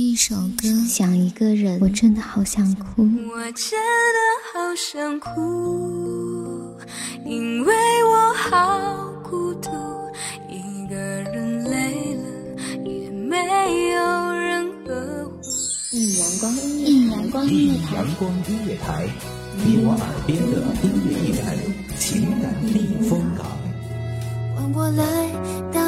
一首歌，想一个人，我真的好想哭。我真的好想哭，因为我好孤独，一个人累了也没有人呵护。一阳光，一阳光音乐台，阳光音乐台，你我耳边的音乐驿站，情感避风港。换我来到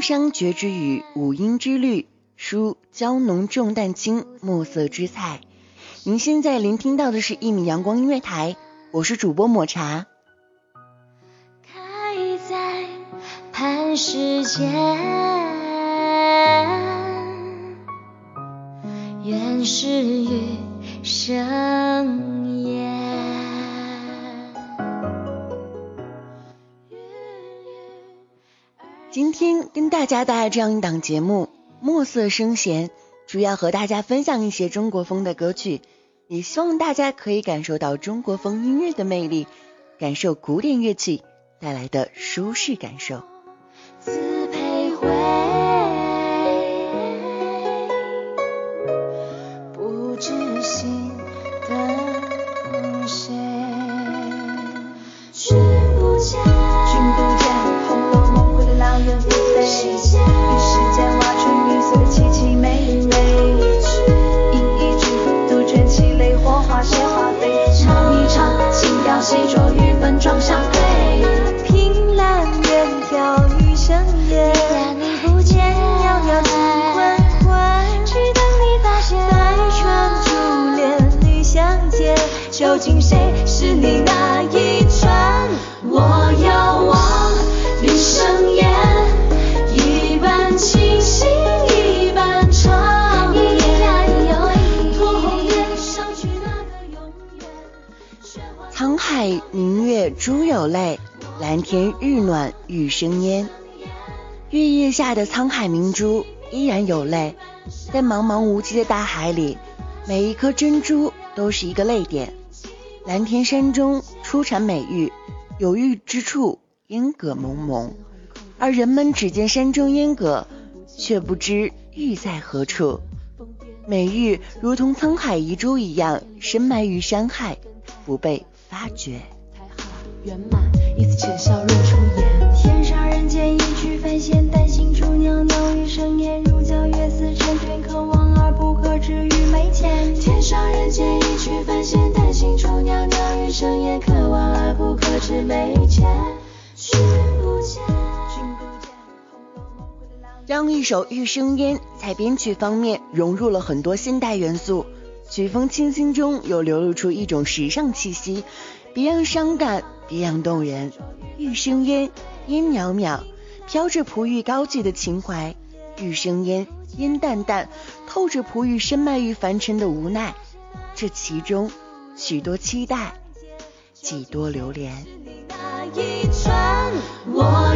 商绝之羽，五音之律，书娇浓重淡轻，墨色之菜。您现在聆听到的是一米阳光音乐台，我是主播抹茶。开在磐石间，原是余生大家带来这样一档节目《暮色生弦》，主要和大家分享一些中国风的歌曲，也希望大家可以感受到中国风音乐的魅力，感受古典乐器带来的舒适感受。究竟谁是你那一串？我遥望余生烟，一半清醒，一半长夜。托红颜上去那个永远。雪花沧海明月珠有泪，蓝天日暖玉生烟。月夜下的沧海明珠依然有泪，在茫茫无际的大海里，每一颗珍珠都是一个泪点。蓝田山中出产美玉，有玉之处烟葛蒙蒙，而人们只见山中烟葛，却不知玉在何处。美玉如同沧海遗珠一样，深埋于山海，不被发掘。圆满，一次浅笑润出不可知眉间。君不见，君不见，《红楼梦》回的阆这样一首《玉生烟》在编曲方面融入了很多现代元素，曲风清新中又流露出一种时尚气息，别样伤感，别样动人。玉生烟，烟袅袅，飘着璞玉高举的情怀；玉生烟，烟淡淡，透着璞玉深埋于凡尘的无奈。这其中，许多期待，几多流连。那一串，我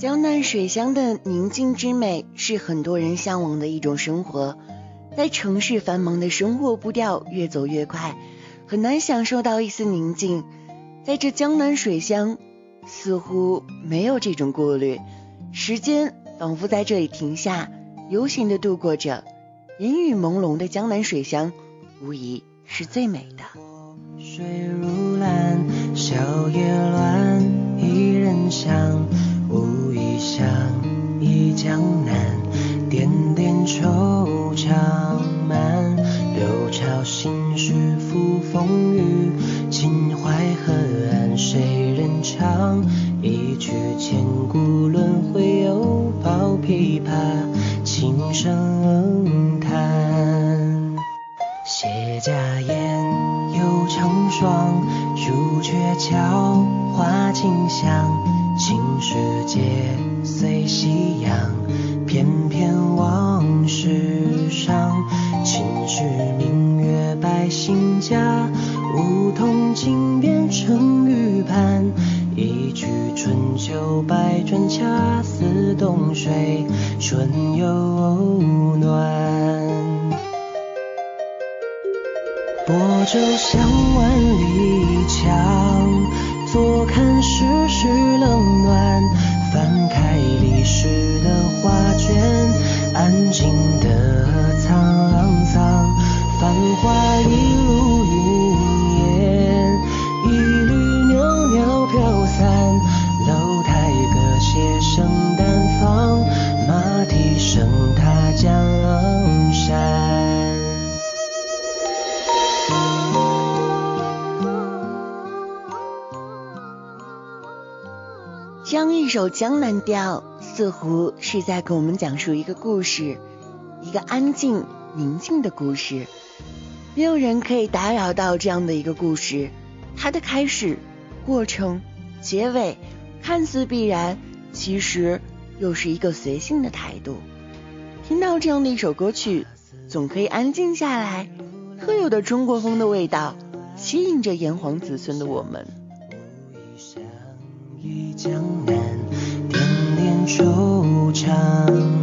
江南水乡的宁静之美是很多人向往的一种生活。在城市繁忙的生活步调越走越快，很难享受到一丝宁静。在这江南水乡，似乎没有这种顾虑，时间仿佛在这里停下，悠闲的度过着。烟雨朦胧的江南水乡，无疑是最美的。水如蓝，小叶乱，一人香。想忆江南，点点惆怅满，六朝心事付风雨，秦淮河岸谁人唱？一曲千古轮回，又抱琵琶轻声叹。谢家宴，又成双，朱雀桥，花径香。青石街，随夕阳，翩翩往事上。秦时明月百姓家，梧桐金边成玉盘。一曲春秋百转，恰似冬水春又暖。泊舟向万里江。历史的画卷，安静的沧桑，繁华一如云烟，一缕袅袅飘散，楼台歌榭声淡放，马蹄声踏江山。将一首江南调，似乎是在给我们讲述一个故事，一个安静宁静的故事。没有人可以打扰到这样的一个故事，它的开始、过程、结尾，看似必然，其实又是一个随性的态度。听到这样的一首歌曲，总可以安静下来，特有的中国风的味道，吸引着炎黄子孙的我们。江南，点点惆怅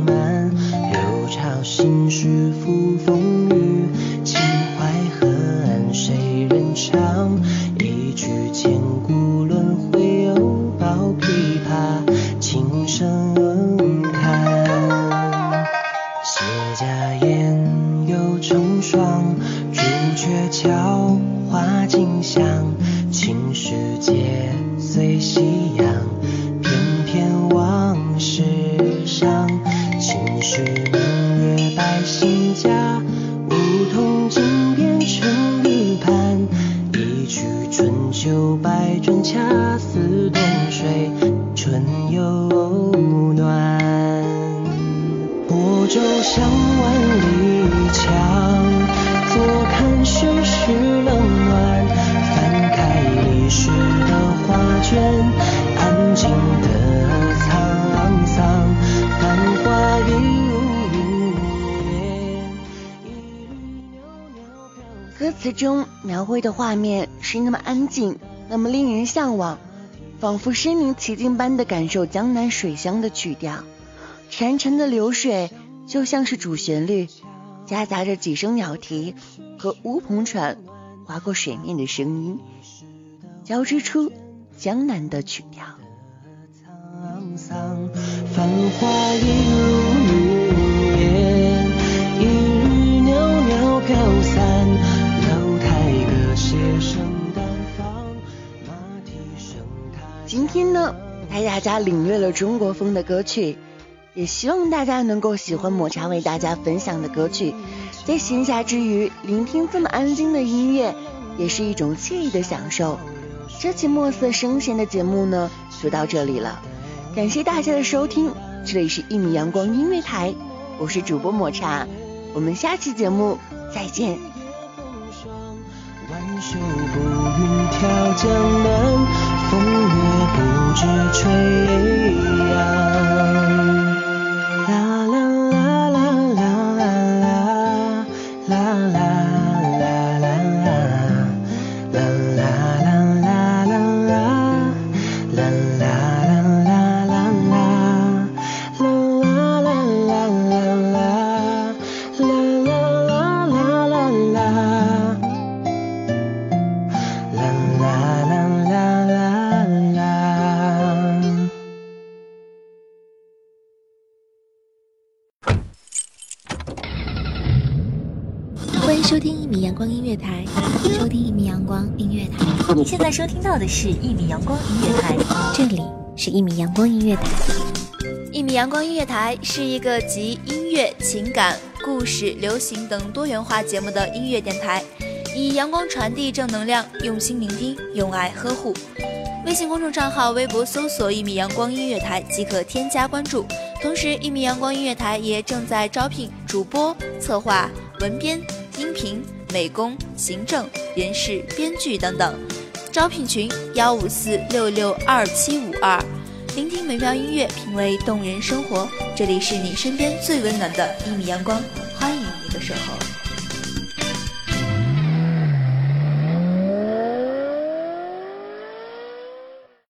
满，六朝心事付风雨，秦淮河岸谁人唱？一曲千古轮回，又抱琵琶轻声叹。谢家燕，又成双，朱雀桥，花径香，青石街，随夕阳。恰似冬水春又暖泊舟向万里墙坐看世事冷暖翻开历史的画卷安静的沧桑繁华一如云烟一缕袅袅飘歌词中描绘的画面是那么安静那么令人向往，仿佛身临其境般的感受江南水乡的曲调。潺潺的流水就像是主旋律，夹杂着几声鸟啼和乌篷船划过水面的声音，交织出江南的曲调。繁华一如今天呢，带大家领略了中国风的歌曲，也希望大家能够喜欢抹茶为大家分享的歌曲。在闲暇之余，聆听这么安静的音乐，也是一种惬意的享受。这期墨色声弦的节目呢，就到这里了，感谢大家的收听，这里是一米阳光音乐台，我是主播抹茶，我们下期节目再见。挽袖步云跳江南，风月枝垂现在收听到的是一米阳光音乐台，这里是一米阳光音乐台。一米阳光音乐台是一个集音乐、情感、故事、流行等多元化节目的音乐电台，以阳光传递正能量，用心聆听，用爱呵护。微信公众账号、微博搜索“一米阳光音乐台”即可添加关注。同时，一米阳光音乐台也正在招聘主播、策划、文编。音频、美工、行政、人事、编剧等等，招聘群幺五四六六二七五二，聆听美妙音乐，品味动人生活，这里是你身边最温暖的一米阳光，欢迎你的守候。